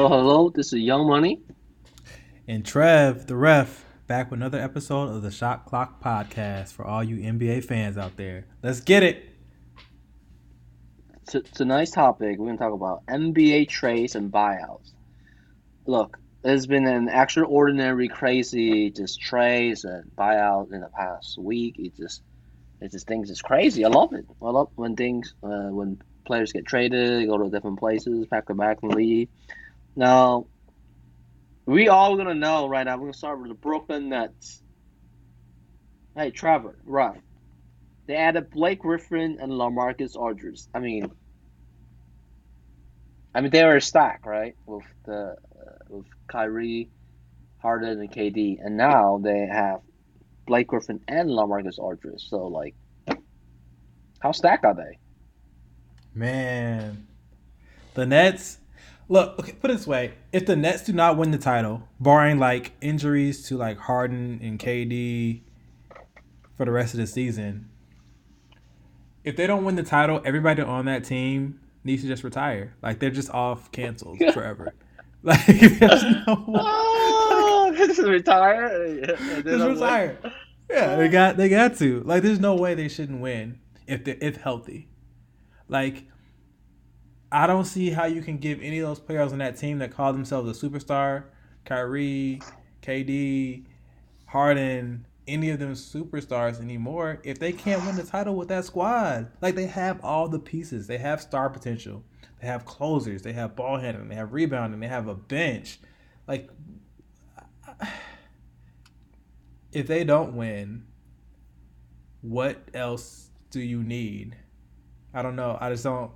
Hello, hello. This is Young Money. And Trev, the ref, back with another episode of the Shot Clock Podcast for all you NBA fans out there. Let's get it. T- tonight's topic, we're going to talk about NBA trades and buyouts. Look, there's been an extraordinary, crazy just trades and buyout in the past week. It just, it just things is crazy. I love it. I love when things, uh, when players get traded, go to different places, pack them back and leave. Now, we all gonna know right now. We're gonna start with the Brooklyn Nets. Hey, Trevor, rough. They added Blake Griffin and LaMarcus Aldridge. I mean, I mean they were a stack, right? With the uh, with Kyrie, Harden, and KD, and now they have Blake Griffin and LaMarcus Aldridge. So like, how stacked are they? Man, the Nets. Look, okay, put it this way: if the Nets do not win the title, barring like injuries to like Harden and KD for the rest of the season, if they don't win the title, everybody on that team needs to just retire. Like they're just off canceled forever. Like there's no oh, just retire. just retire. Yeah, they got they got to. Like there's no way they shouldn't win if they if healthy. Like I don't see how you can give any of those players on that team that call themselves a superstar, Kyrie, KD, Harden, any of them superstars anymore if they can't win the title with that squad. Like they have all the pieces. They have star potential. They have closers. They have ball handling. They have rebounding. They have a bench. Like if they don't win, what else do you need? I don't know. I just don't.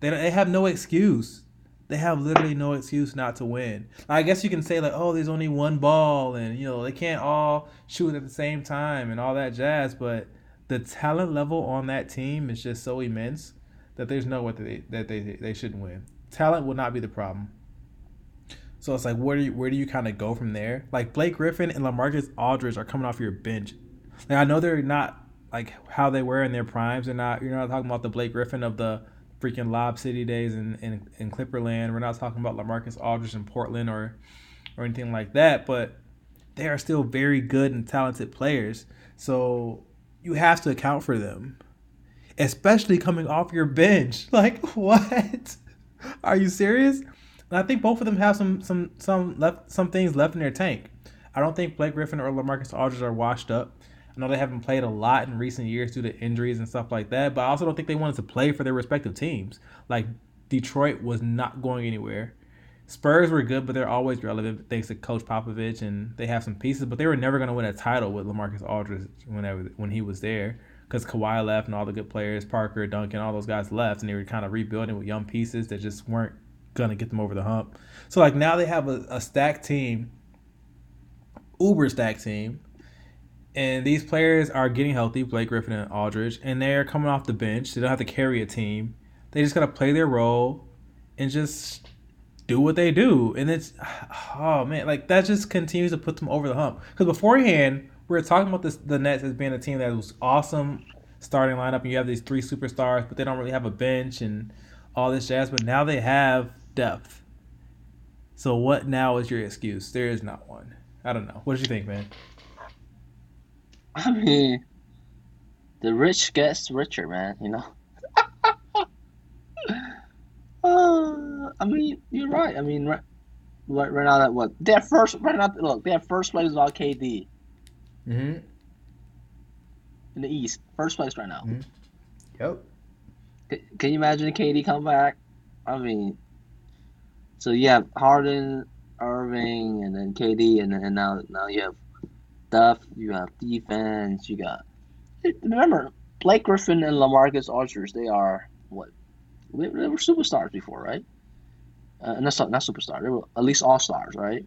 They they have no excuse. They have literally no excuse not to win. I guess you can say like, oh, there's only one ball, and you know they can't all shoot at the same time and all that jazz. But the talent level on that team is just so immense that there's no way that they that they they shouldn't win. Talent will not be the problem. So it's like, where do you where do you kind of go from there? Like Blake Griffin and LaMarcus Aldridge are coming off your bench. Like I know they're not like how they were in their primes. They're not. You're not talking about the Blake Griffin of the freaking Lob City days in, in, in Clipperland. We're not talking about LaMarcus Aldridge in Portland or or anything like that. But they are still very good and talented players. So you have to account for them, especially coming off your bench. Like what? Are you serious? And I think both of them have some some some left some things left in their tank. I don't think Blake Griffin or LaMarcus Aldridge are washed up. I know they haven't played a lot in recent years due to injuries and stuff like that, but I also don't think they wanted to play for their respective teams. Like Detroit was not going anywhere. Spurs were good, but they're always relevant thanks to Coach Popovich, and they have some pieces, but they were never going to win a title with LaMarcus Aldridge whenever when he was there because Kawhi left and all the good players, Parker, Duncan, all those guys left, and they were kind of rebuilding with young pieces that just weren't gonna get them over the hump. So like now they have a, a stacked team, uber stacked team, and these players are getting healthy, Blake Griffin and Aldridge, and they're coming off the bench. They don't have to carry a team. They just gotta play their role and just do what they do. And it's oh man, like that just continues to put them over the hump. Because beforehand, we were talking about this the Nets as being a team that was awesome starting lineup, and you have these three superstars, but they don't really have a bench and all this jazz. But now they have depth. So what now is your excuse? There is not one. I don't know. What did you think, man? I mean, the rich gets richer, man. You know. uh, I mean, you're right. I mean, right, right, right now that what their first right now look their first place is all KD. Mm-hmm. In the East, first place right now. Mm-hmm. Yep. C- can you imagine KD come back? I mean, so you have Harden, Irving, and then KD, and then and now now you have Duff, you have defense, you got. Remember, Blake Griffin and LaMarcus Aldridge, they are what? They were superstars before, right? Uh, not not superstars. They were at least all stars, right?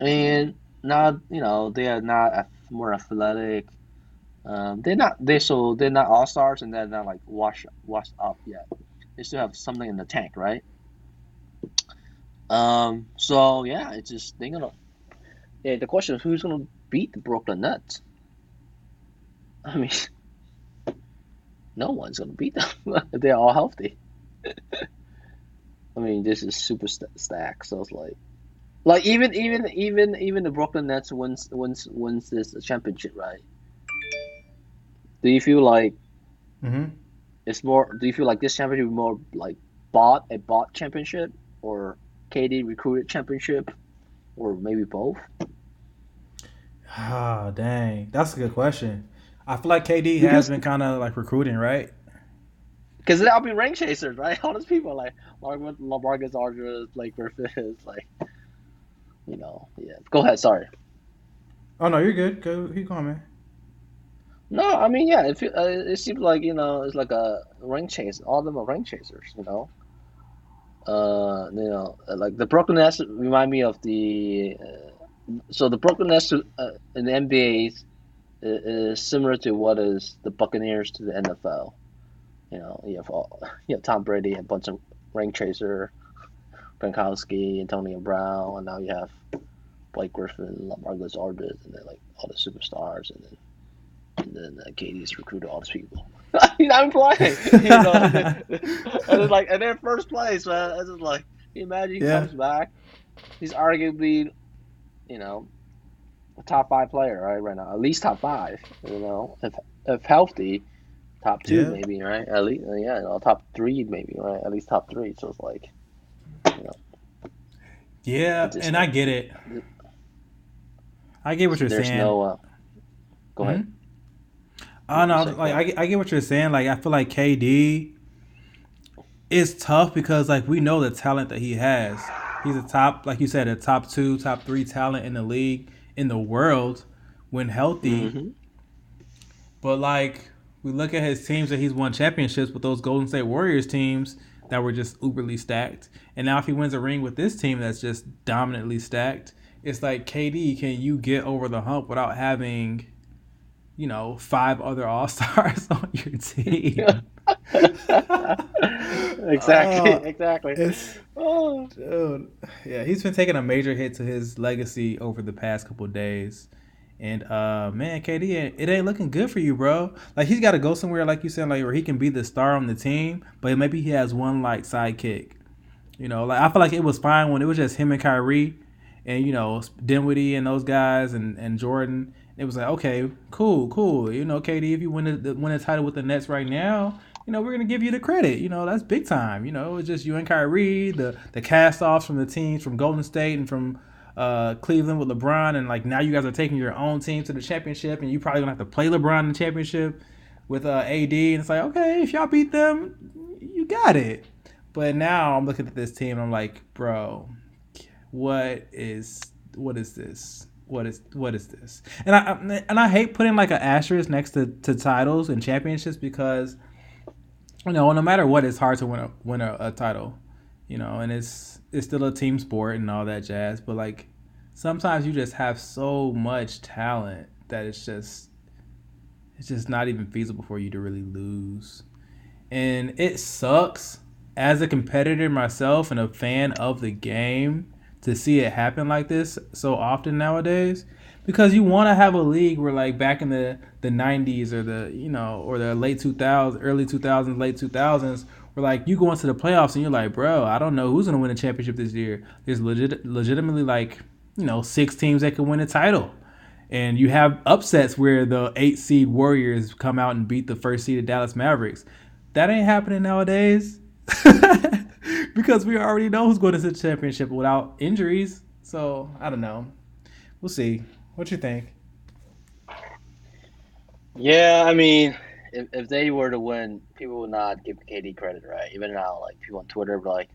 And now you know they are not more athletic. Um, they're not they so they're not all stars and they're not like washed washed up yet. They still have something in the tank, right? Um. So yeah, it's just they're gonna. Yeah, the question is who's gonna beat the Brooklyn Nets? I mean, no one's gonna beat them they're all healthy. I mean, this is super st- stacked. So it's like, like even even even even the Brooklyn Nets wins wins wins this championship, right? Do you feel like mm-hmm. it's more? Do you feel like this championship is more like bought a bought championship or KD recruited championship, or maybe both? Ah, dang, that's a good question. I feel like KD has been kind of like recruiting, right? because they'll be ring chasers, right? All those people like Mark Lamarcus Aldridge, Blake Griffin, like you know, yeah. Go ahead, sorry. Oh no, you're good. Go, keep going, man. No, I mean, yeah, uh, it seems like you know it's like a ring chase. All of them are ring chasers, you know. Uh, you know, like the Brooklyn Nets remind me of the. Uh, so the Brooklyn Nets uh, in the NBA is, is similar to what is the Buccaneers to the NFL. You know, you have all, you have Tom Brady, a bunch of ring chaser, Gronkowski, Antonio Brown, and now you have Blake Griffin, LaMarcus Aldridge, and then like all the superstars, and then and then uh, KD's recruited all these people. He's not playing, you know. And then, and then like, and then first place, man. It's just like, imagine he yeah, comes back. He's arguably, you know, a top five player, right? Right now, at least top five. You know, if if healthy, top two yeah, maybe, right? At least, uh, yeah, you know, top three maybe, right? At least top three. So it's like, you know, yeah. just And uh, I get it. I get what you're there's saying. no. Uh, go ahead. You, you no, like I, I get what you're saying. Like I feel like KD is tough because like we know the talent that he has. He's a top, like you said, a top two, top three talent in the league, in the world, when healthy. hmm But like we look at his teams that he's won championships with those Golden State Warriors teams that were just uberly stacked. And now if he wins a ring with this team that's just dominantly stacked, it's like KD, can you get over the hump without having, you know, five other all stars on your team? exactly, uh, exactly. Oh, dude, yeah, he's been taking a major hit to his legacy over the past couple days. And uh man, KD, it it ain't looking good for you, bro. Like he's got to go somewhere, like you said, like where he can be the star on the team, but maybe he has one like sidekick. You know, like I feel like it was fine when it was just him and Kyrie, and you know Dinwiddie and those guys and and Jordan. It was like okay, cool, cool. You know, KD, if you win the win a title with the Nets right now, you know we're gonna give you the credit. You know that's big time. You know it's just you and Kyrie, the the cast offs from the teams from Golden State and from uh, Cleveland with LeBron, and like now you guys are taking your own team to the championship, and you probably gonna have to play LeBron in the championship with uh, AD, and it's like okay, if y'all beat them, you got it. But now I'm looking at this team, and I'm like, bro, what is what is this? What is what is this? And I and I hate putting like an asterisk next to, to titles and championships because you know no matter what, it's hard to win a win a, a title, you know, and it's it's still a team sport and all that jazz. But like sometimes you just have so much talent that it's just it's just not even feasible for you to really lose, and it sucks as a competitor myself and a fan of the game to see it happen like this so often nowadays because you want to have a league where like back in the the 90s or the you know or the late 2000s early 2000s late 2000s where like you go into the playoffs and you're like bro i don't know who's going to win a championship this year there's legit legitimately like you know six teams that could win a title and you have upsets where the eight seed warriors come out and beat the first seeded dallas mavericks that ain't happening nowadays because we already know who's going to the championship without injuries. So I don't know. We'll see. What you think? yeah. I mean, if if they were to win, people would not give KD credit, right? Even now, like people on Twitter be like,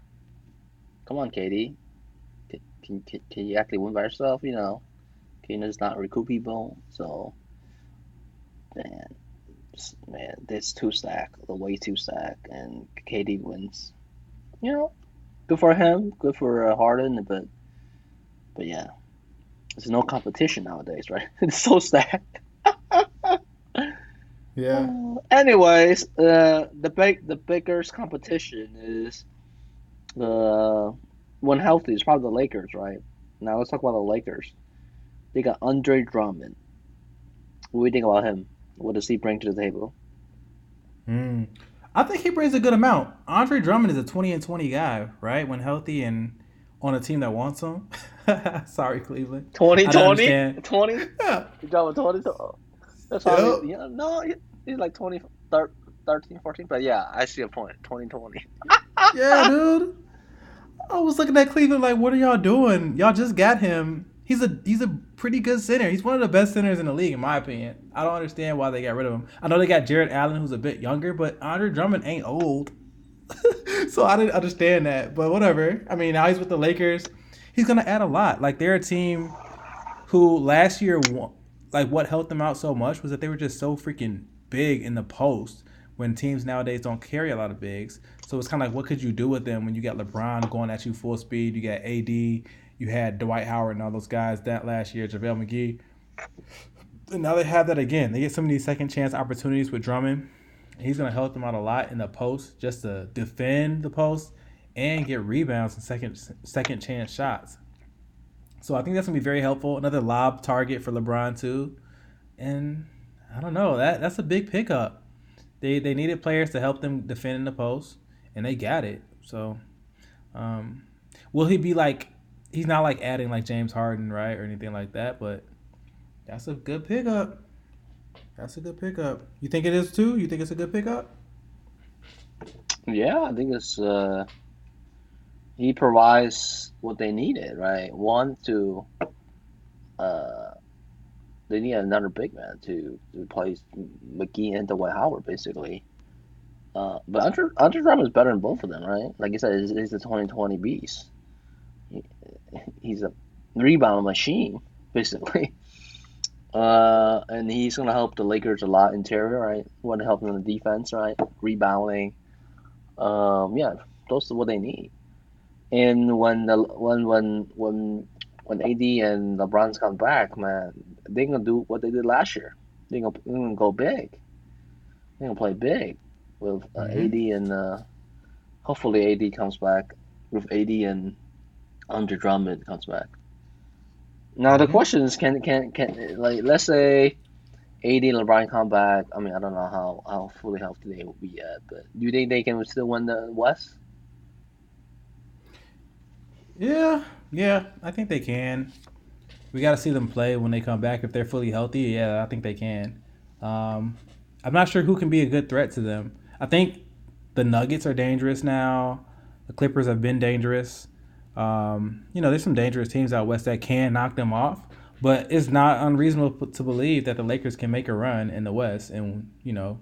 "Come on, KD, can can, can you actually win by yourself?" You know, can you just not recruit people? So, man, man, this two stack, the way two stack, and KD wins. You know, good for him, good for uh, Harden, but but yeah, there's no competition nowadays, right? It's so stacked. Yeah. Uh, anyways, uh, the big the biggest competition is the when healthy is probably the Lakers, right? Now let's talk about the Lakers. They got Andre Drummond. What do you think about him? What does he bring to the table? Mm. I think he brings a good amount. Andre Drummond is a 20 and 20 guy, right? When healthy and on a team that wants him. Sorry, Cleveland. 20 I don't 20? Yeah. You got 20? That's Yep. probably, yeah, no, he- he's like 20, 13, 14. But yeah, I see a point. 2020. yeah, dude. I was looking at Cleveland like, what are y'all doing? Y'all just got him. He's a he's a pretty good center. He's one of the best centers in the league, in my opinion. I don't understand why they got rid of him. I know they got Jarrett Allen, who's a bit younger, but Andre Drummond ain't old. so I didn't understand that. But whatever. I mean, now he's with the Lakers. He's gonna add a lot. Like they're a team who last year, like what helped them out so much was that they were just so freaking big in the post. When teams nowadays don't carry a lot of bigs, so it's kind of like, what could you do with them when you got LeBron going at you full speed? You got AD, you had Dwight Howard and all those guys that last year, JaVale McGee. And now they have that again. They get of these second chance opportunities with Drummond. He's going to help them out a lot in the post, just to defend the post and get rebounds and second second chance shots. So I think that's gonna be very helpful. Another lob target for LeBron too, and I don't know that that's a big pickup. They they needed players to help them defend in the post, and they got it. So, um, will he be like? He's not like adding like James Harden, right, or anything like that. But that's a good pickup. That's a good pickup. You think it is too? You think it's a good pickup? Yeah, I think it's uh he provides what they needed, right? One to uh they need another big man to replace McGee and Dwight Howard basically. Uh, but Andre Andre Drummond is better than both of them, right? Like I said, he's, he's a 2020 beast. He, he's a rebound machine, basically. Uh, and he's gonna help the Lakers a lot interior, right? Want to help them in the defense, right? Rebounding. Um, yeah, those are what they need. And when the when when when when AD and LeBron's come back, man, they're gonna do what they did last year. They're gonna, they're gonna go big. They're gonna play big with uh, Mhm. AD and uh, hopefully AD comes back with AD and Andre Drummond comes back. Now the Mhm. question is, can can can like let's say AD and LeBron come back. I mean, I don't know how, how fully healthy they will be yet, but do you think they can still win the West? Yeah, yeah, I think they can. We got to see them play when they come back. If they're fully healthy, yeah, I think they can. Um, I'm not sure who can be a good threat to them. I think the Nuggets are dangerous now. The Clippers have been dangerous. Um, you know, there's some dangerous teams out west that can knock them off, but it's not unreasonable to believe that the Lakers can make a run in the West and you know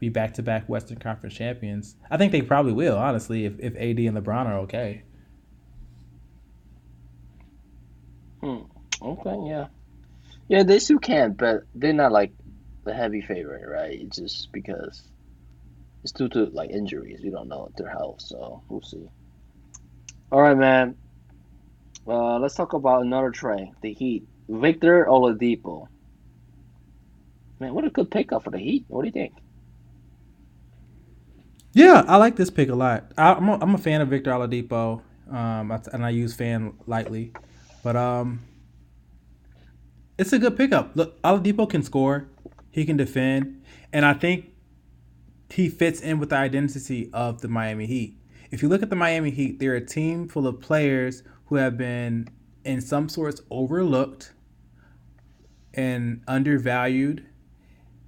be back to back Western Conference champions. I think they probably will, honestly, if, if AD and LeBron are okay. Hmm. Okay, yeah, yeah, they still can, but they're not like the heavy favorite, right? It's just because it's due to like injuries. We don't know their health, so we'll see. All right, man. Uh, let's talk about another trade. The Heat, Victor Oladipo. Man, what a good pickup for the Heat. What do you think? Yeah, I like this pick a lot. I, I'm a, I'm a fan of Victor Oladipo, um, and I use fan lightly, but um, it's a good pickup. Look, Oladipo can score, he can defend, and I think he fits in with the identity of the Miami Heat. If you look at the Miami Heat, they're a team full of players who have been, in some sorts, overlooked and undervalued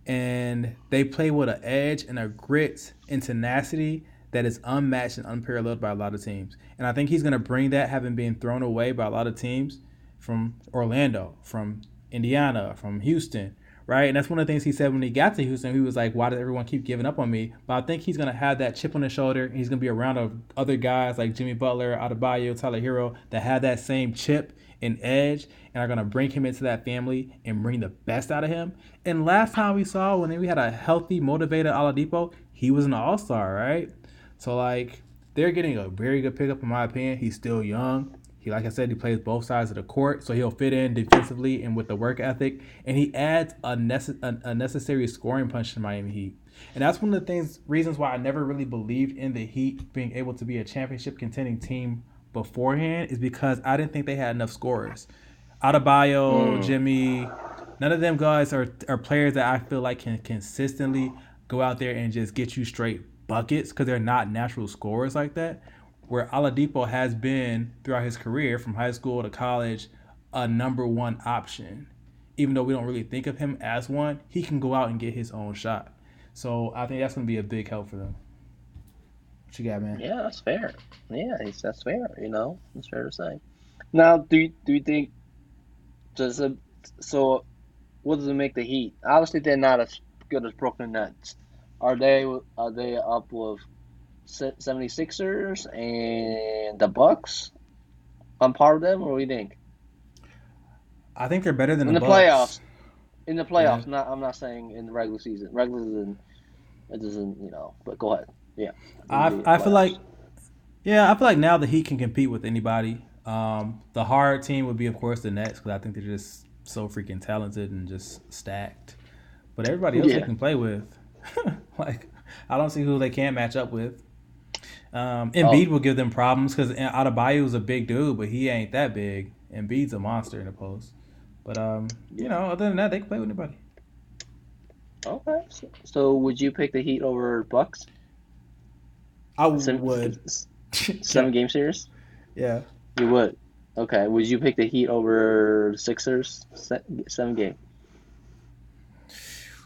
and they play with an edge and a grit and tenacity that is unmatched and unparalleled by a lot of teams. And I think he's going to bring that, having been thrown away by a lot of teams from Orlando, from Indiana, from Houston, right? And that's one of the things he said when he got to Houston. He was like, "Why does everyone keep giving up on me?" But I think he's to have that chip on his shoulder. And he's to be around of other guys like Jimmy Butler, Adebayo, Tyler Herro that have that same chip and edge and are to bring him into that family and bring the best out of him. And last time we saw when we had a healthy, motivated Oladipo, he was an all star, right? So, like, they're getting a very good pickup, in my opinion. He's still young. He, like I said, he plays both sides of the court, so he'll fit in defensively and with the work ethic. And he adds a, nece- a, necessary scoring punch to Miami Heat. And that's one of the things, reasons why I never really believed in the Heat being able to be a championship contending team beforehand, is because I didn't think they had enough scorers. Adebayo, Mm. Jimmy, none of them guys are, are players that I feel like can consistently go out there and just get you straight buckets because they're not natural scorers like that. Where Oladipo has been throughout his career, from high school to college, a number one option. Even though we don't really think of him as one, he can go out and get his own shot. So I think that's going to be a big help for them. What you got, man? Yeah, that's fair. Yeah, that's fair. You know, it's fair to say. Now, do you, do you think does it, so? What does it make the Heat? Obviously, they're not as good as Brooklyn Nets. Are they? Are they up with 76ers and the Bucks on par with them, or what do you think? I think they're better than in the, the playoffs. In the playoffs, yeah. not I'm not saying in the regular season. Regular season, it doesn't, you know. But go ahead. Yeah. I I feel like, yeah, I feel like now the Heat can compete with anybody. Um, the hard team would be, of course, the Nets because I think they're just so freaking talented and just stacked. But everybody else yeah. they can play with, like I don't see who they can't match up with. Um, Embiid oh. will give them problems because Adebayo is a big dude, but he ain't that big. Embiid's a monster in the post. But um, you know, other than that, they can play with anybody. Okay. So, so would you pick the Heat over Bucks? I seven, would. Seven game series. Yeah. You would. Okay. Would you pick the Heat over Sixers? Seven game.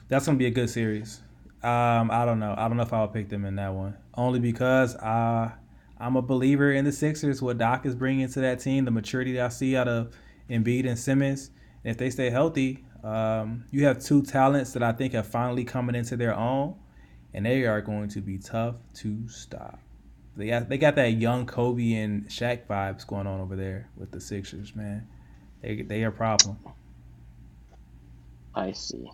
That's gonna be a good series. Um, I don't know. I don't know if I would pick them in that one. Only because I, I'm a believer in the Sixers. What Doc is bringing to that team, the maturity that I see out of Embiid and Simmons. And if they stay healthy, um, you have two talents that I think are finally coming into their own, and they are going to be tough to stop. They got they got that young Kobe and Shaq vibes going on over there with the Sixers, man. They they are a problem. I see.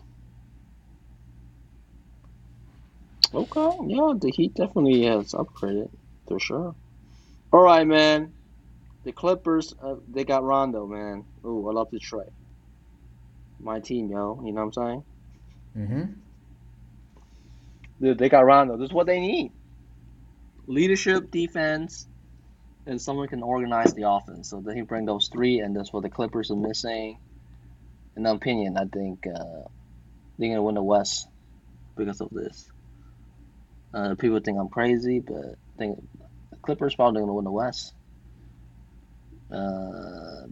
Okay, yeah, the Heat definitely has upgraded for sure. All right, man. The Clippers, uh, they got Rondo, man. Ooh, I love Detroit. My team, yo. You know what I'm saying? Mm-hmm. Dude, they got Rondo. This is what they need leadership, defense, and someone can organize the offense. So they bring those three, and that's what the Clippers are missing. In my opinion, I think uh, they're gonna win the West because of this. Uh, people think I'm crazy, but I think the Clippers probably gonna win the West. Uh,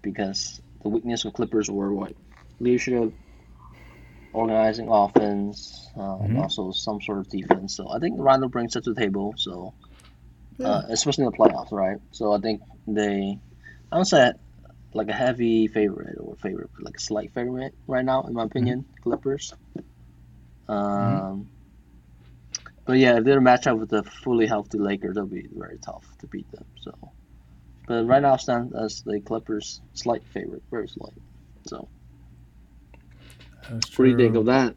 because the weakness of Clippers were what leadership, organizing offense, uh, mm-hmm. and also some sort of defense. So I think Rondo brings that to the table. So, uh, especially in the playoffs, right? So I think they, I don't say like a heavy favorite or favorite, like a slight favorite right now, in my opinion. Mm-hmm. Clippers. Mm-hmm. Um, mm-hmm. But yeah, if they're match up with the fully healthy Lakers, it'll be very tough to beat them. So, but right now stand as the Clippers slight favorite, very slight. So. That's true. What do you think of that?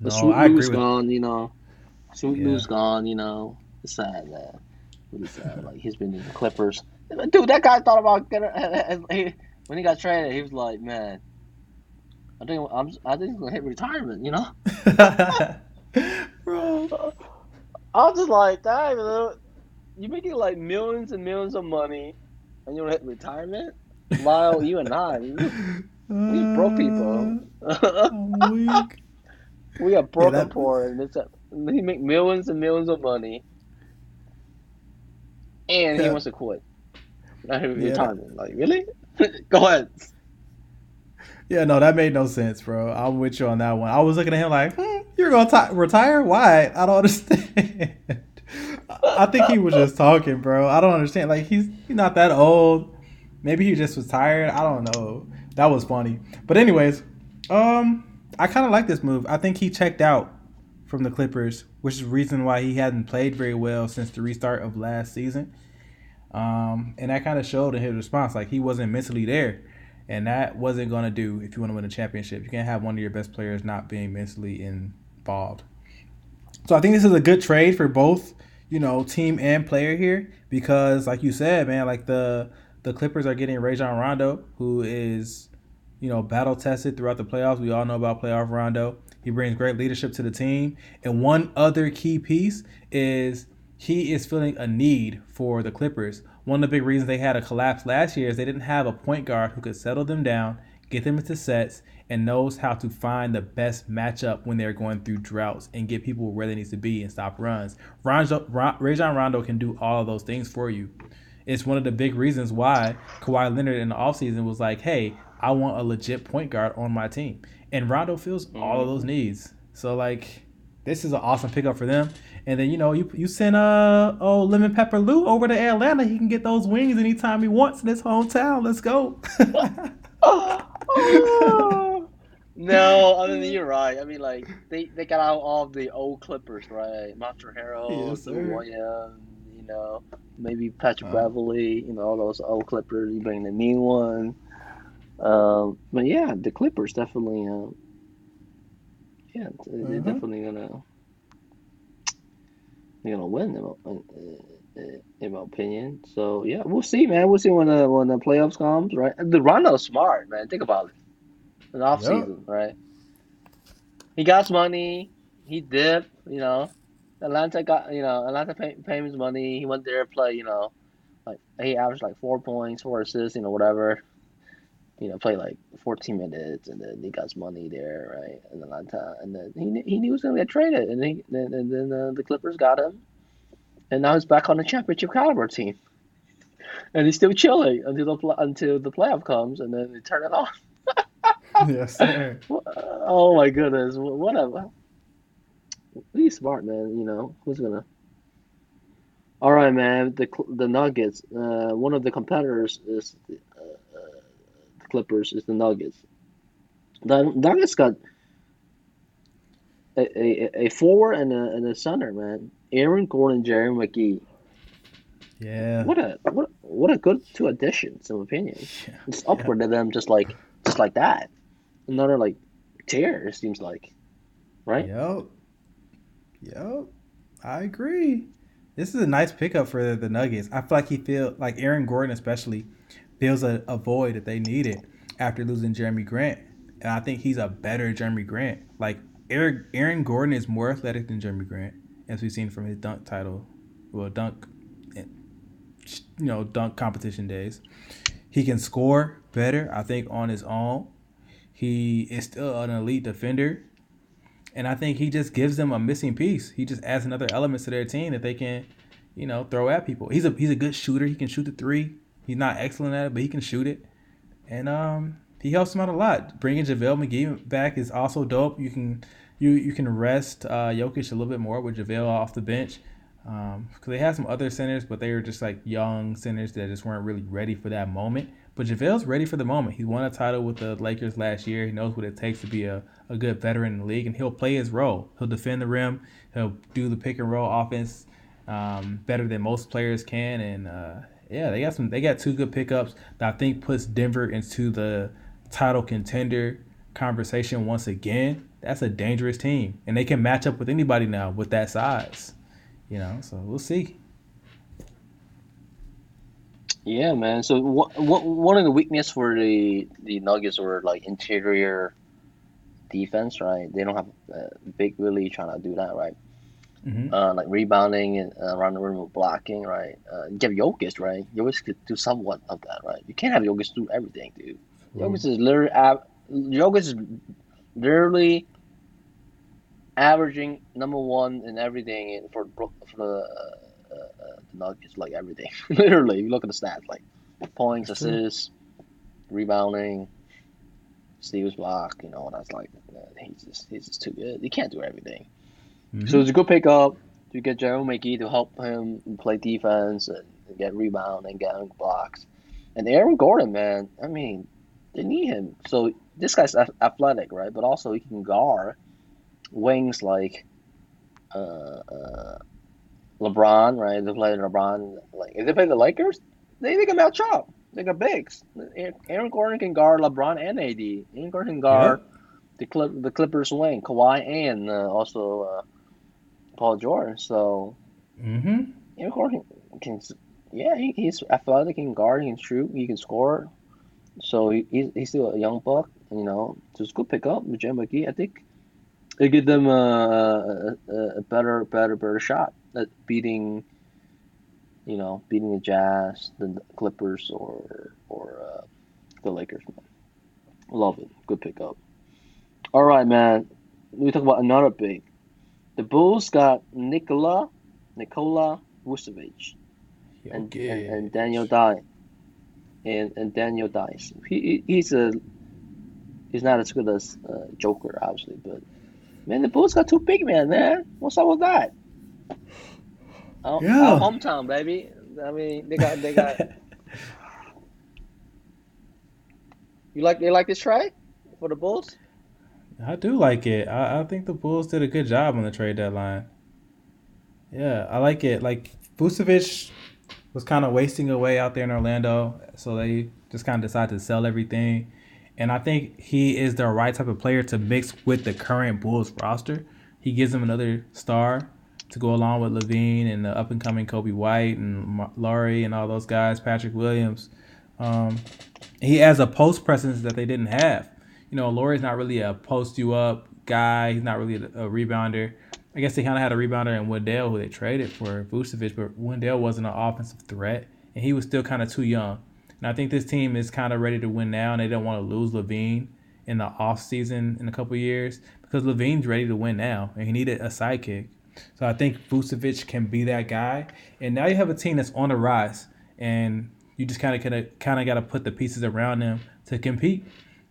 The no, Sweet Lou's gone, you know. Sweet yeah. Lou's gone, you know. It's sad, man. Really sad. like he's been in the Clippers. Dude, that guy thought about getting when he got traded. He was like, man, I think I'm. I think he's gonna hit retirement. You know. Bro, I was just like, damn, you making like millions and millions of money, and you're hit retirement. While you and I, we broke people. we are broken yeah, poor, and it's a, he make millions and millions of money, and yeah. he wants to quit. yeah. Like really? Go ahead. Yeah, no, that made no sense, bro. I'm with you on that one. I was looking at him like, hmm, "You're gonna t- retire? Why? I don't understand." I think he was just talking, bro. I don't understand. Like he's he's not that old. Maybe he just was tired. I don't know that was funny. But anyways, um, I kind of like this move. I think he checked out from the Clippers, which is the reason why he hadn't played very well since the restart of last season. Um, and that kind of showed in his response, like he wasn't mentally there, and that wasn't gonna do if you want to win a championship. You can't have one of your best players not being mentally involved. So I think this is a good trade for both, you know, team and player here because, like you said, man, like the the Clippers are getting Rajon Rondo, who is, you know, battle tested throughout the playoffs. We all know about playoff Rondo. He brings great leadership to the team. And one other key piece is he is feeling a need for the Clippers. One of the big reasons they had a collapse last year is they didn't have a point guard who could settle them down, get them into sets, and knows how to find the best matchup when they're going through droughts and get people where they need to be and stop runs. Rondo, Rajon Rondo can do all of those things for you. It's one of the big reasons why Kawhi Leonard in the offseason was like, hey, I want a legit point guard on my team. And Rondo fills mm-hmm. all of those needs. So, like, this is an awesome pickup for them. And then you know you you send uh oh lemon pepper Lou over to Atlanta. He can get those wings anytime he wants in his hometown. Let's go. no, I mean you're right. I mean like they, they got out all the old Clippers, right? Montrezl Harrell, yes, Williams, you know, maybe Patrick uh, Beverley, you know, all those old Clippers. You bring the new one. Um, but yeah, the Clippers definitely. Uh, yeah, they're uh-huh. definitely gonna they're gonna win in, in my opinion. So yeah, we'll see, man. We'll see when the when the playoffs comes, right? The Rondo's smart, man. Think about it. An off yep. season, right? He got money. He dipped, you know. Atlanta got, you know, Atlanta pay, pay him his money. He went there, play, you know, like he averaged like four points, four assists, you know, whatever you know, play like 14 minutes, and then he got his money there, right, in Atlanta, and then he he knew he was gonna get traded, and he and, and then uh, the Clippers got him, and now he's back on the championship caliber team, and he's still chilling until the until the playoff comes, and then they turn it off. yes, sir. Oh my goodness, whatever. He's smart, man. You know who's gonna. All right, man. The the Nuggets. Uh, one of the competitors is the Clippers is the Nuggets. The Nuggets got a, a, a forward and a, and a center, man. Aaron Gordon, Jerry McGee. Yeah. What a what what a good two additions, in my opinion. Yeah. Just upgraded yeah. them just like just like that. Another like tear. it seems like. Right? Yep. Yep. I agree. This is a nice pickup for the Nuggets. I feel like he feel like Aaron Gordon especially fills a, a void that they needed after losing Jerami Grant. And I think he's a better Jerami Grant. Like Eric, Aaron Gordon is more athletic than Jerami Grant, as we've seen from his dunk title, well, dunk, you know, dunk competition days. He can score better, I think, on his own. He is still an elite defender. And I think he just gives them a missing piece. He just adds another element to their team that they can, you know, throw at people. He's a he's a good shooter. He can shoot the three. He's not excellent at it, but he can shoot it, and um, he helps them out a lot. Bringing JaVale McGee back is also dope. You can you you can rest uh, Jokic a little bit more with JaVale off the bench because um, they had some other centers, but they were just like young centers that just weren't really ready for that moment. But JaVale's ready for the moment. He won a title with the Lakers last year. He knows what it takes to be a, a good veteran in the league, and he'll play his role. He'll defend the rim. He'll do the pick and roll offense um, better than most players can, and uh, yeah, they got some. They got two good pickups that I think puts Denver into the title contender conversation once again. That's a dangerous team, and they can match up with anybody now with that size. You know, so we'll see. Yeah, man. So what, what one of the weakness for the the Nuggets were like interior defense, right? They don't have uh, Big Willie trying to do that, right? Mm-hmm. Uh, like rebounding and uh, around the rim with blocking, right? Uh, you have Jokic, right? Jokic could do somewhat of that, right? You can't have Jokic do everything, dude. Mm-hmm. Jokic is literally av- Jokic is literally averaging number one in everything for for the, uh, uh, the Nuggets, like everything. literally, you look at the stats, like points, That's assists, true. rebounding, steals, block. You know, and that's like he's just he's just too good. He can't do everything. Mm-hmm. So it's a good pickup to get Jerome McGee to help him play defense and get rebound and get blocks. And Aaron Gordon, man, I mean, they need him. So this guy's athletic, right? But also he can guard wings like uh, uh, LeBron, right? They play LeBron. Like if they play the Lakers, they, they can match up. They got bigs. Aaron Gordon can guard LeBron and AD. Aaron Gordon can guard yeah. the Clip, the Clippers wing, Kawhi, and uh, also uh, Paul George. So, mm-hmm. Aaron Gordon can, yeah, he, he's athletic, he can guard, he can shoot, he can score. So he, he's, he's still a young buck, you know. So it's a good pickup with Jim McGee. I think it give them a, a, a, better, better, better shot at beating, you know, beating the Jazz, the Clippers, or or uh, the Lakers. Love it. Good pickup. All right, man. We talk about another big. The Bulls got Nikola, Nikola Vucevic, and, and, and Daniel Theis, and and Daniel Theis. He, he he's a he's not as good as uh, Joker, obviously, but man, the Bulls got two big men, man. What's up with that? Our, Yeah. our hometown, baby. I mean, they got they got. you like they like this trade for the Bulls? I do like it. I, I think the Bulls did a good job on the trade deadline. Yeah, I like it. Like Vucevic was kind of wasting away out there in Orlando, so they just kind of decided to sell everything. And I think he is the right type of player to mix with the current Bulls roster. He gives them another star to go along with LaVine and the up and coming Coby White and Lauri and all those guys, Patrick Williams. Um, he has a post presence that they didn't have you know, Lauri's not really a post you up guy. He's not really a, a rebounder. I guess they kind of had a rebounder in Wendell who they traded for Vucevic, but Wendell wasn't an offensive threat, and he was still kind of too young. And I think this team is kind of ready to win now, and they don't want to lose LaVine in the off season in a couple years because LaVine's ready to win now, and he needed a sidekick. So I think Vucevic can be that guy. And now you have a team that's on the rise, and you just kind of kind of kinda got to put the pieces around them to compete.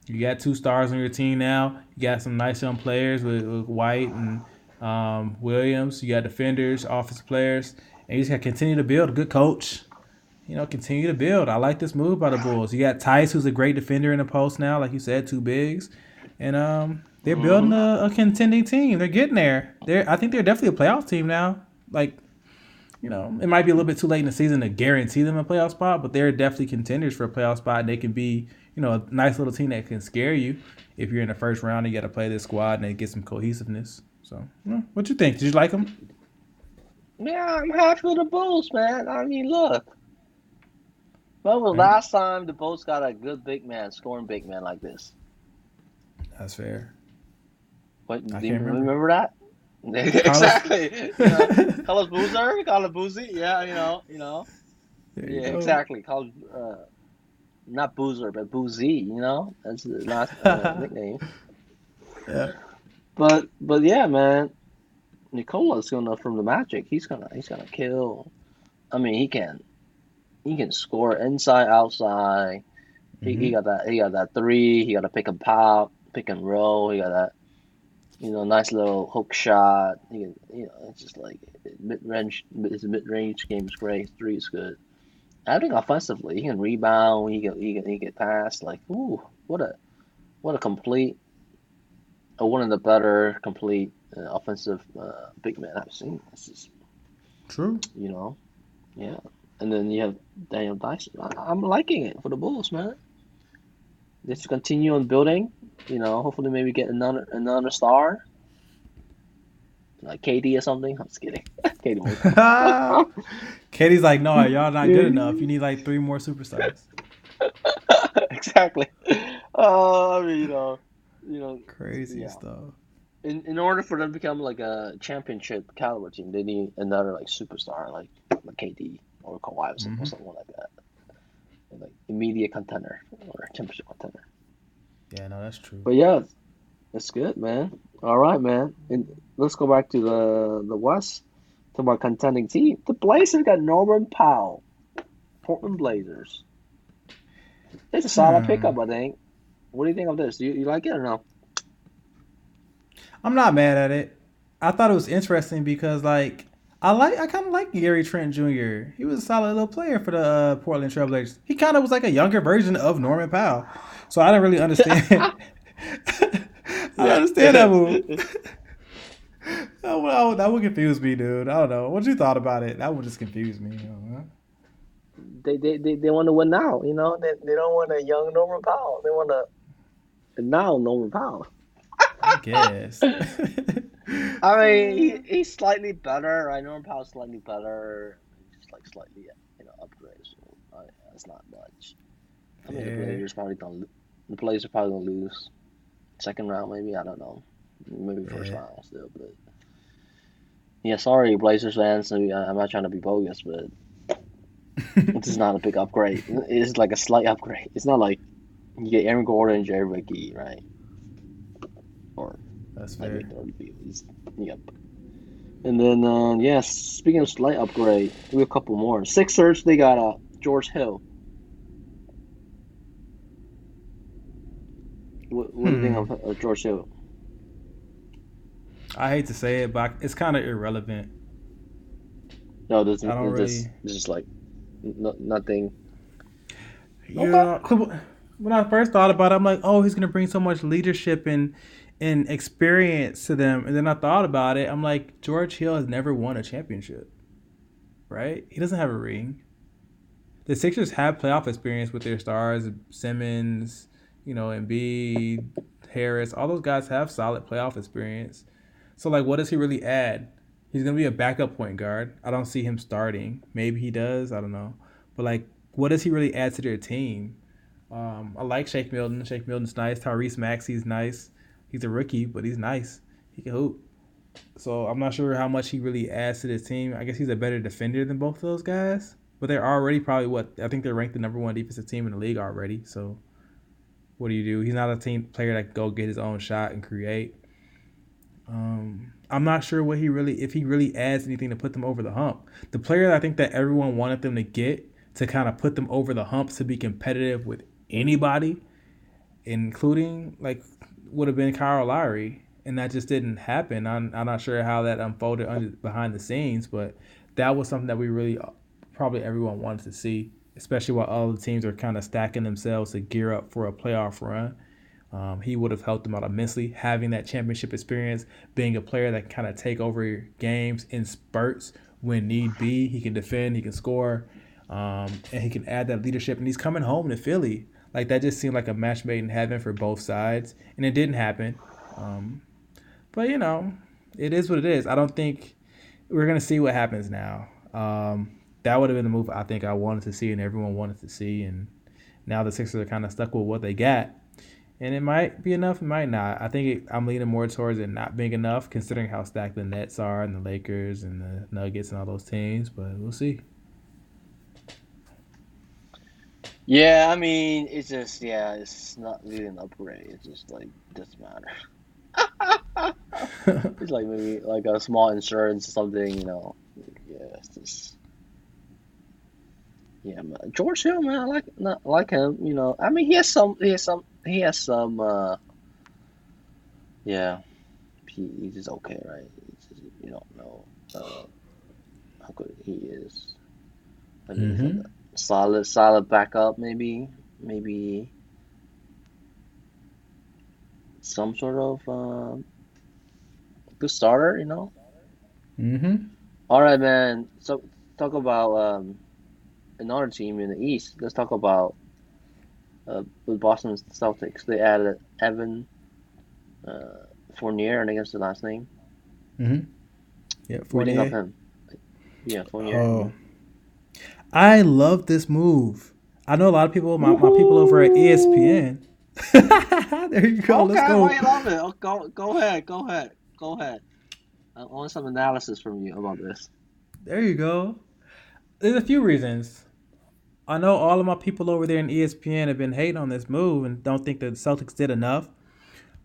You got two stars on your team now. You got some nice young players with, with White and um, Williams. You got defenders, office players, and you just got to continue to build. Good coach, you know, continue to build. I like this move by the Bulls. You got Theis, who's a great defender in the post now, like you said, two bigs, and um, they're mm-hmm. building a, a contending team. They're getting there. They're, I think they're definitely a playoff team now. Like, you know, it might be a little bit too late in the season to guarantee them a playoff spot, but they're definitely contenders for a playoff spot. And they can be, you know, a nice little team that can scare you if you're in the first round. And you got to play this squad and they get some cohesiveness. So, yeah, what you think? Did you like them? Yeah, I'm happy with the Bulls, man. I mean, look. When was Right. Mm-hmm. last time the Bulls got a good big man, scoring big man like this? That's fair. What, do you remember. remember that? exactly. You know, Carlos Boozer, Carlos Boozy, yeah, you know, you know, you yeah, go. exactly. Carlos, uh, not Boozer, but Boozy, you know, that's the last uh, nickname. Yeah. But but yeah, man, Nikola's gonna from the Magic. He's gonna he's gonna kill. I mean, he can he can score inside, outside. He, he Mhm. got that he got that three. He got a pick and pop, pick and roll. He got that you know nice little hook shot. Can you know it's just like mid range. His mid range game is great. His three is good. I think offensively, he can rebound. He can he can he can pass. Like ooh, what a what a complete. uh, One of the better complete uh, offensive uh, big men I've seen. This is True. you know, yeah. And then you have Daniel Dyson. I, I'm liking it for the Bulls, man. Just continue on building. You know, hopefully maybe get another another star, like KD or something. I'm just kidding. KD. Katie's like, no, y'all not good enough. You need like three more superstars. exactly. Oh, I mean, you know, you know, Crazy Yeah. stuff. in in order for them to become like a championship caliber team, they need another like superstar, like like KD or Kawhi or something, or something like that. Like immediate contender or championship contender. Yeah, no, that's true. But yeah, that's good, man. All right, man. And let's go back to the the West. To about contending team. The Blazers got Norman Powell, Portland Blazers. It's a solid Hmm. pickup, I think. What do you think of this? You you like it or no? I'm not mad at it. I thought it was interesting because like I like I kind of like Gary Trent Jr. He was a solid little player for the uh, Portland Trailblazers. He kind of was like a younger version of Norman Powell. So I didn't really understand. I don't understand that move. that, would, that would confuse me, dude. I don't know. What you thought about it? That would just confuse me. You know, They they, they, they want to win now. You know, they, they don't want a young Norman Powell. They want a now Norman Powell. I guess. I mean, he, he's slightly better. I know Powell's slightly better. Just like slightly, you know, upgrade. So uh, that's not much. I mean, the Yeah. Blazers probably gonna the Blazers are probably gonna lose second round, maybe. I don't know. Maybe first Yeah. round still, but yeah. Sorry, Blazers fans. So I'm not trying to be bogus, but this is not a big upgrade. It's like a slight upgrade. It's not like You get Aaron Gordon and Jerry Ricky, right? Or That's I fair. think that would be he's- Yep. And then, uh, yes, speaking of slight upgrade, we have a couple more. Sixers, they got uh, George Hill. What, what do you think Hmm. of uh, George Hill? I hate to say it, but it's kind of irrelevant. No, this, I don't this, really- this is like no, nothing. Yeah, when I first thought about it, I'm like, oh, he's gonna bring so much leadership and and experience to them. And then I thought about it, I'm like, George Hill has never won a championship, right? He doesn't have a ring. The Sixers have playoff experience with their stars, Simmons, you know, Embiid, Harris. All those guys have solid playoff experience. So like, what does he really add? He's gonna be a backup point guard. I don't see him starting. Maybe he does. I don't know. But like, what does he really add to their team? Um, I like Shake Milton. Shake Milton's nice. Tyrese Maxey's nice. He's a rookie, but he's nice. He can hoop. So I'm not sure how much he really adds to this team. I guess he's a better defender than both of those guys. But they're already probably what I think they're ranked the number one defensive team in the league already. So what do you do? He's not a team player that can go get his own shot and create. Um, I'm not sure what he really if he really adds anything to put them over the hump. The player I think that everyone wanted them to get to kind of put them over the hump to be competitive with anybody, including like would have been Kyle Lowry, and that just didn't happen. I'm, I'm not sure how that unfolded under, behind the scenes, but that was something that we really probably everyone wanted to see, especially while all the teams are kind of stacking themselves to gear up for a playoff run. Um, he would have helped them out immensely, having that championship experience, being a player that can kind of take over games in spurts when need be. He can defend, he can score, um, and he can add that leadership. And he's coming home to Philly. Like that just seemed like a match made in heaven for both sides, and it didn't happen. Um, but you know, it is what it is. I don't think we're gonna see what happens now. Um, that would have been the move I think I wanted to see, and everyone wanted to see. And now the Sixers are kind of stuck with what they got, and it might be enough, it might not. I think it, I'm leaning more towards it not being enough, considering how stacked the Nets are, and the Lakers, and the Nuggets, and all those teams. But we'll see. Yeah, I mean, it's just yeah, it's not really an upgrade. It's just like doesn't matter. It's like maybe like a small insurance or something, you know. Yeah, it's just yeah, man. George Hill, man, I like not like him. You know, I mean, he has some, he has some, he has some. uh Yeah, he, he's just okay, right? Just, you don't know uh, how good he is. Like Mhm. a solid, solid backup, maybe, maybe some sort of uh, good starter, you know. mm-hmm. All right, man. So talk about um, another team in the East. Let's talk about uh, the Boston Celtics. They added Evan uh, Fournier, and I think that's the last name. Mm-hmm. Yeah, What do you think of him? Yeah, Fournier. Oh, I love this move. I know a lot of people, my, my people over at ESPN. there you go. okay, Let's go. you love it? Oh, go, go ahead, go ahead, go ahead. I want some analysis from you about this. There you go. There's a few reasons. I know all of my people over there in ESPN have been hating on this move and don't think that the Celtics did enough.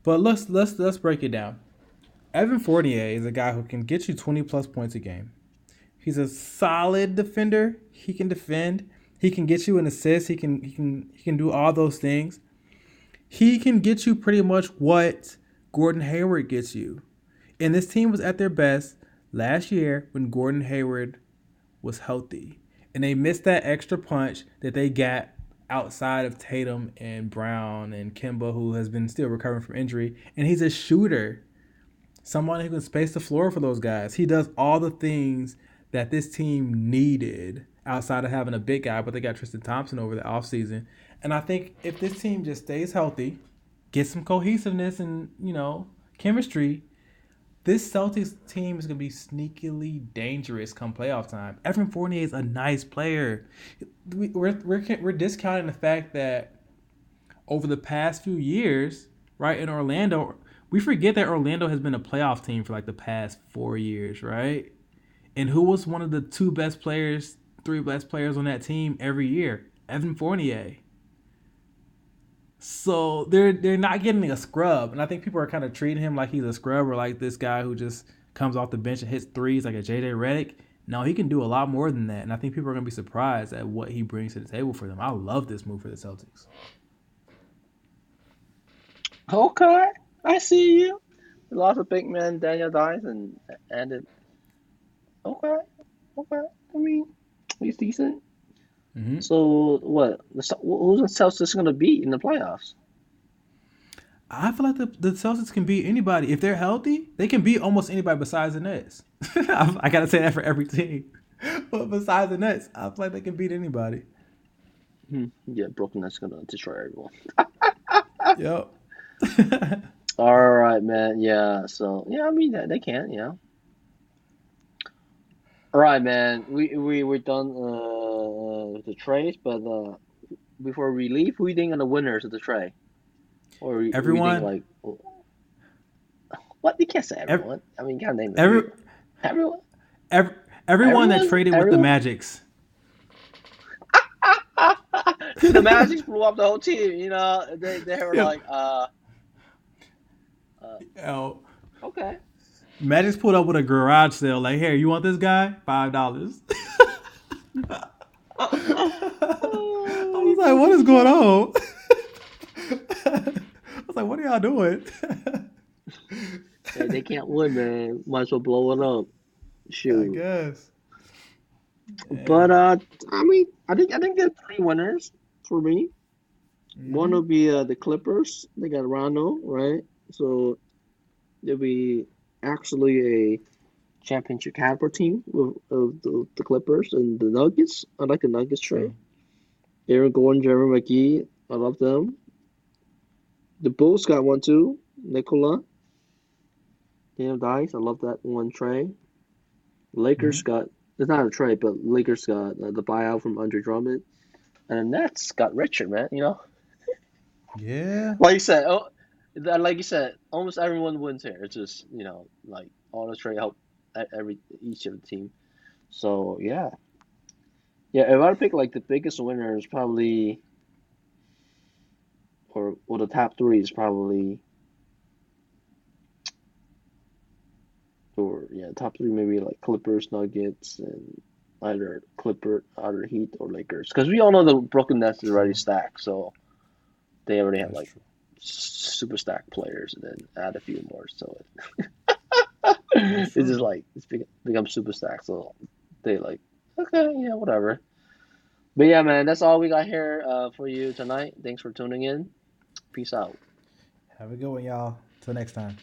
But let's let's let's break it down. Evan Fournier is a guy who can get you 20 plus points a game. He's a solid defender. He can defend. He can get you an assist. He can he can he can do all those things. He can get you pretty much what Gordon Hayward gets you. And this team was at their best last year when Gordon Hayward was healthy. And they missed that extra punch that they got outside of Tatum and Brown and Kemba, who has been still recovering from injury. And he's a shooter. Someone who can space the floor for those guys. He does all the things that this team needed outside of having a big guy, but they got Tristan Thompson over the offseason. And I think if this team just stays healthy, gets some cohesiveness and, you know, chemistry, this Celtics team is going to be sneakily dangerous come playoff time. Evan Fournier is a nice player. We, we're, we're, we're discounting the fact that over the past few years, right, in Orlando, we forget that Orlando has been a playoff team for like the past four years, right? And who was one of the two best players, three best players on that team every year? Evan Fournier. So they're they're not getting a scrub, and I think people are kind of treating him like he's a scrub or like this guy who just comes off the bench and hits threes like a JJ Redick. No, he can do a lot more than that, and I think people are gonna be surprised at what he brings to the table for them. I love this move for the Celtics. Okay, I see you. Lots of big men, Daniel Theis, and ended. Okay, okay. I mean, he's decent. Mm-hmm. So what? The, who's the Celtics gonna beat in the playoffs? I feel like the, the Celtics can beat anybody if they're healthy. They can beat almost anybody besides the Nets. I, I gotta say that for every team, but besides the Nets, I feel like they can beat anybody. Hmm. Yeah, Brooklyn is gonna destroy everyone. yep. All right, man. Yeah. So yeah, I mean they, they can. Yeah. All right, man. We we we're done uh, with the trades, but uh, before we leave, who you think are the winners of the trade? Or Everyone. think, like what? You can't say Ev- everyone. I mean, you gotta name. Every, everyone. every everyone that Everyone- traded with the everyone- Magics. the Magics blew up the whole team. You know, they they were Yeah. like, uh, Oh, okay. Magic's pulled up with a garage sale. Like, here, you want this guy? Five dollars. I was like, what is going on? I was like, what are y'all doing? Hey, they can't win, man. Might as well blow it up. Shoot. I guess. But uh, I mean, I think I think there's three winners for me. One will be uh, the Clippers. They got Rondo, right? So they'll be actually a championship caliber team of, of the, the Clippers and the Nuggets. I like the Nuggets trade. Aaron Gordon, Jeremy McGee. I love them. The Bulls got one too. Nikola. Daniel Theis. I love that one trade. Lakers got it's not a trade, but Lakers got uh, the buyout from Andre Drummond, and the Nets got Richard, man. You know, Yeah. like you said, oh, like you said, almost everyone wins here. It's just you know, like all the trade help every each of the team. So yeah, yeah. If I pick like the biggest winner is probably, or or the top three is probably, or yeah, top three maybe like Clippers, Nuggets, and either Clipper, either Heat or Lakers. Because we all know the Brooklyn Nets is already stacked, so they already have like super stacked players, and then add a few more. So it's just like it's become, become super stacked. So they like okay, yeah, whatever. But yeah, man, that's all we got here uh, for you tonight. Thanks for tuning in. Peace out. Have a good one, y'all. Till next time.